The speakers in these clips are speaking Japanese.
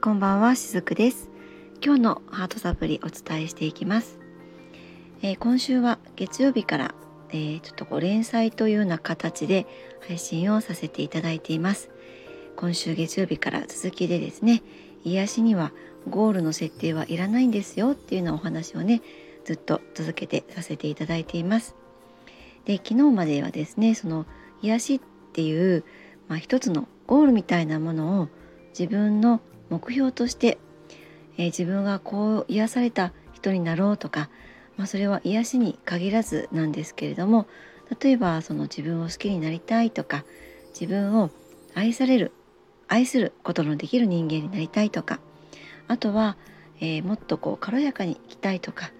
こんばんはしずくです。今日のハートサプリお伝えしていきます、えー、今週は月曜日から、えー、ちょっとこう連載というような形で配信をさせていただいています。今週月曜日から続きでですね癒しにはゴールの設定はいらないんですよっていうようなお話をねずっと続けてさせていただいています。で昨日まではですねその癒しっていう、まあ、一つのゴールみたいなものを自分の目標として、えー、自分がこう癒された人になろうとか、まあ、それは癒しに限らずなんですけれども例えばその自分を好きになりたいとか自分を愛される愛することのできる人間になりたいとかあとは、えー、もっとこう軽やかに生きたいとか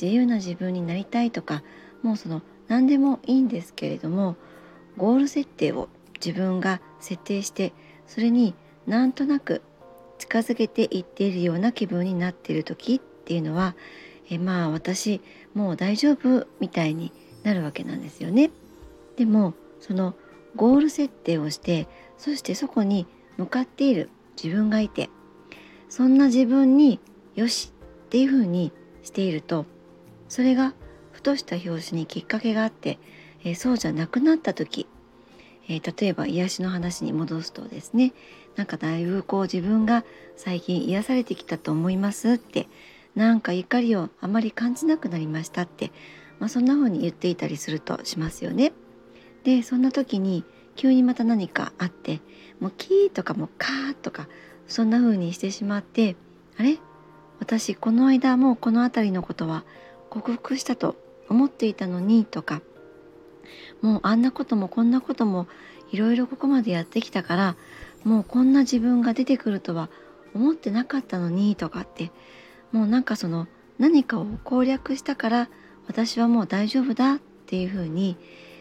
自由な自分になりたいとかもうその何でもいいんですけれどもゴール設定を自分が設定してそれになんとなく近づけていっているような気分になっている時っていうのはえまあ私もう大丈夫みたいになるわけなんですよね。でもそのゴール設定をしてそしてそこに向かっている自分がいてそんな自分によしっていうふうにしているとそれがふとした拍子にきっかけがあって、え、そうじゃなくなった時、えー、例えば癒しの話に戻すとですねなんかだいぶこう自分が最近癒されてきたと思いますってなんか怒りをあまり感じなくなりましたって、まあ、そんな風に言っていたりするとしますよね。でそんな時に急にまた何かあってもうキーとかもカーとかそんな風にしてしまってあれ？私この間もうこの辺りのことは克服したと思っていたのにとかもうあんなこともこんなこともいろいろここまでやってきたからもうこんな自分が出てくるとは思ってなかったのにとかってもうなんかその何かを攻略したから私はもう大丈夫だっていうふうに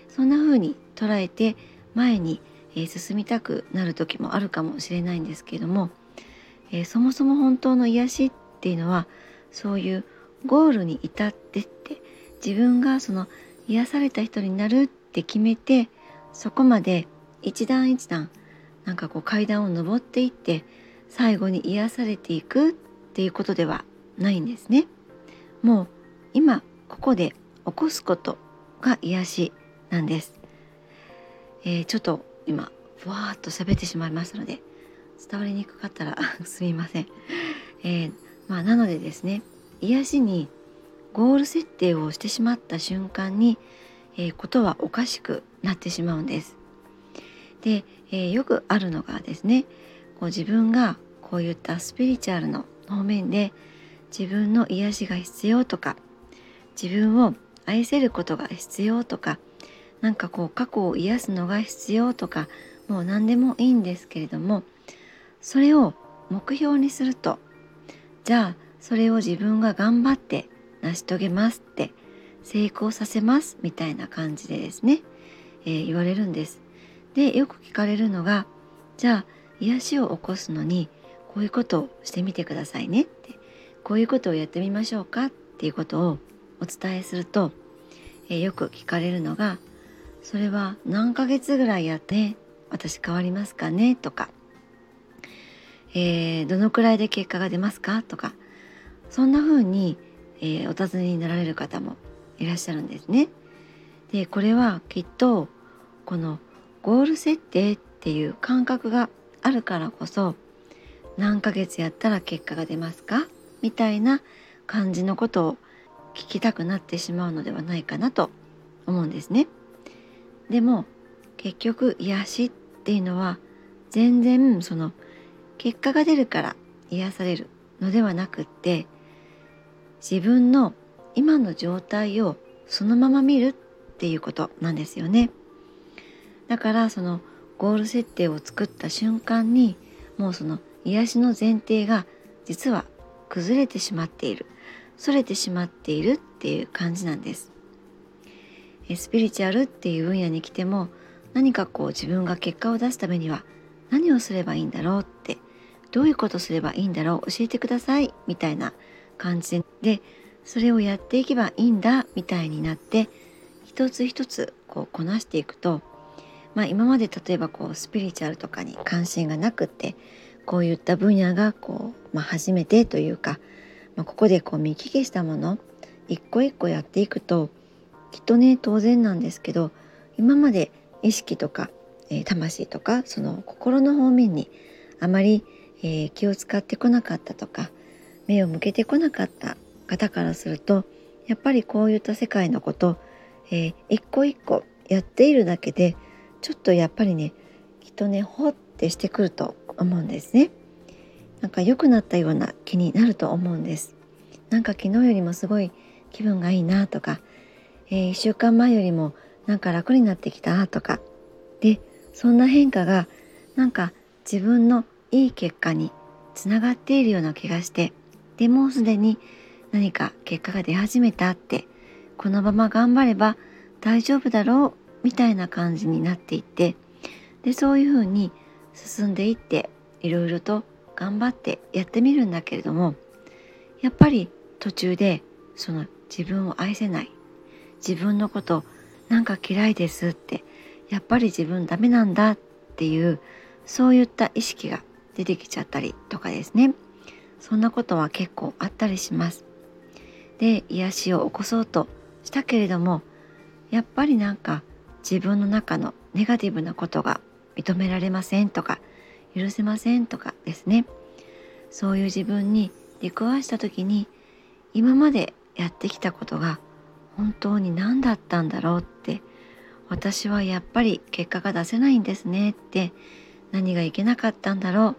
そんな風に捉えて前に、進みたくなる時もあるかもしれないんですけれども、えー、そもそも本当の癒しっていうのはそういうゴールに至ってって自分がその癒された人になるっって決めてそこまで一段一段なんかこう階段を上っていって最後に癒されていくっていうことではないんですね。もう今ここで起こすことが癒しなんです。えー、ちょっと今ふわーっと喋ってしまいましたので伝わりにくかったら すみません。えー、まあ、なのでですね癒しにゴール設定をしてしまった瞬間に、えー、ことはおかしくなってしまうんです。で、えー、よくあるのがですねこう自分がこういったスピリチュアルの方面で自分の癒しが必要とか自分を愛せることが必要とかなんかこう過去を癒すのが必要とかもう何でもいいんですけれどもそれを目標にするとじゃあそれを自分が頑張って成し遂げますって成功させますみたいな感じでですね、えー、言われるんです。でよく聞かれるのがじゃあ癒しを起こすのにこういうことをしてみてくださいね。ってこういうことをやってみましょうか。っていうことをお伝えすると、えー、よく聞かれるのがそれは何ヶ月ぐらいやって私変わりますかね？とか、えー、どのくらいで結果が出ますか？とかそんな風に、えー、お尋ねになられる方もいらっしゃるんですね。でこれはきっとこのゴール設定っていう感覚があるからこそ何ヶ月やったら結果が出ますか？みたいな感じのことを聞きたくなってしまうのではないかなと思うんですね。でも結局癒しっていうのは全然その結果が出るから癒されるのではなくって自分の今の状態をそのまま見るっていうことなんですよね。だからそのゴール設定を作った瞬間にもうその癒しの前提が実は崩れてしまっているそれてしまっているっていう感じなんですスピリチュアルっていう分野に来ても何かこう自分が結果を出すためには何をすればいいんだろうってどういうことすればいいんだろう教えてくださいみたいな感じでそれをやっていけばいいんだみたいになって一つ一つこうこなしていくとまあ、今まで例えばこうスピリチュアルとかに関心がなくってこういった分野がこう、まあ、初めてというか、まあ、ここでこう見聞きしたもの一個一個やっていくときっとね当然なんですけど今まで意識とか、えー、魂とかその心の方面にあまり、えー、気を使ってこなかったとか目を向けてこなかった方からするとやっぱりこういった世界のこと、えー、一個一個やっているだけでちょっとやっぱりねきっとねほってしてくると思うんですね。なんか良くなったような気になると思うんです。なんか昨日よりもすごい気分がいいなとか、えー、1週間前よりもなんか楽になってきたとかでそんな変化がなんか自分のいい結果につながっているような気がしてでもうすでに何か結果が出始めたってこのまま頑張れば大丈夫だろうみたいな感じになっていってでそういうふうに進んでいっていろいろと頑張ってやってみるんだけれどもやっぱり途中でその自分を愛せない自分のことなんか嫌いですってやっぱり自分ダメなんだっていうそういった意識が出てきちゃったりとかですね。そんなことは結構あったりします。で癒しを起こそうとしたけれどもやっぱりなんか自分の中のネガティブなことが認められませんとか許せませんとかですね。そういう自分に出くわした時に今までやってきたことが本当に何だったんだろうって私はやっぱり結果が出せないんですねって何がいけなかったんだろう。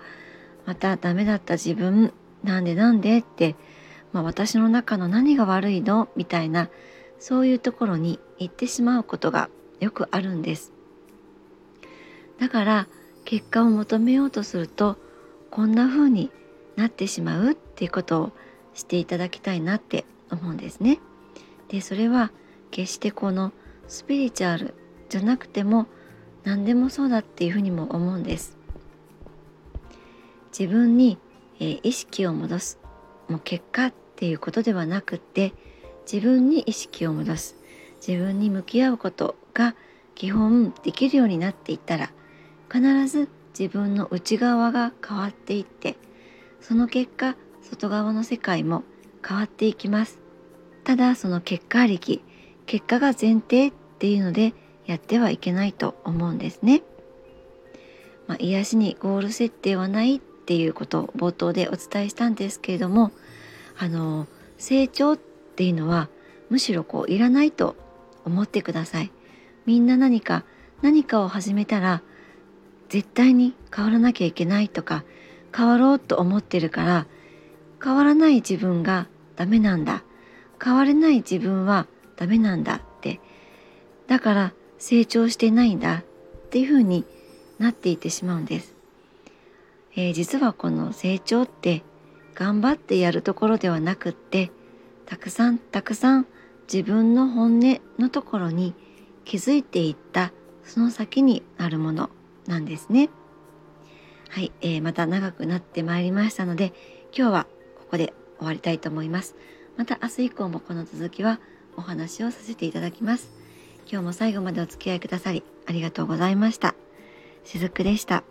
またダメだった自分なんでなんでって、まあ、私の中の何が悪いの？みたいなそういうところに行ってしまうことがよくあるんですだから結果を求めようとするとこんな風になってしまう？っていうことをしていただきたいなって思うんですね。でそれは決してこのスピリチュアルじゃなくても何でもそうだっていうふうにも思うんです。自分に、えー、意識を戻すもう結果っていうことではなくて自分に意識を戻す。自分に向き合うことが基本できるようになっていったら必ず自分の内側が変わっていってその結果外側の世界も変わっていきます。ただその結果ありき結果が前提っていうのでやってはいけないと思うんですね、まあ、癒しにゴール設定はないっていうことを冒頭でお伝えしたんですけれどもあの成長っていうのはむしろこういらないと思ってください。みんな何か何かを始めたら絶対に変わらなきゃいけないとか変わろうと思ってるから変わらない自分がダメなんだ。変われない自分はダメなんだって。だから成長してないんだっていうふうになっていってしまうんです、えー、実はこの成長って頑張ってやるところではなくってたくさんたくさん自分の本音のところに気づいていったその先にあるものなんですねはい、えー、また長くなってまいりましたので今日はここで終わりたいと思いますまた明日以降もこの続きはお話をさせていただきます。今日も最後までお付き合いくださりありがとうございました。しずくでした。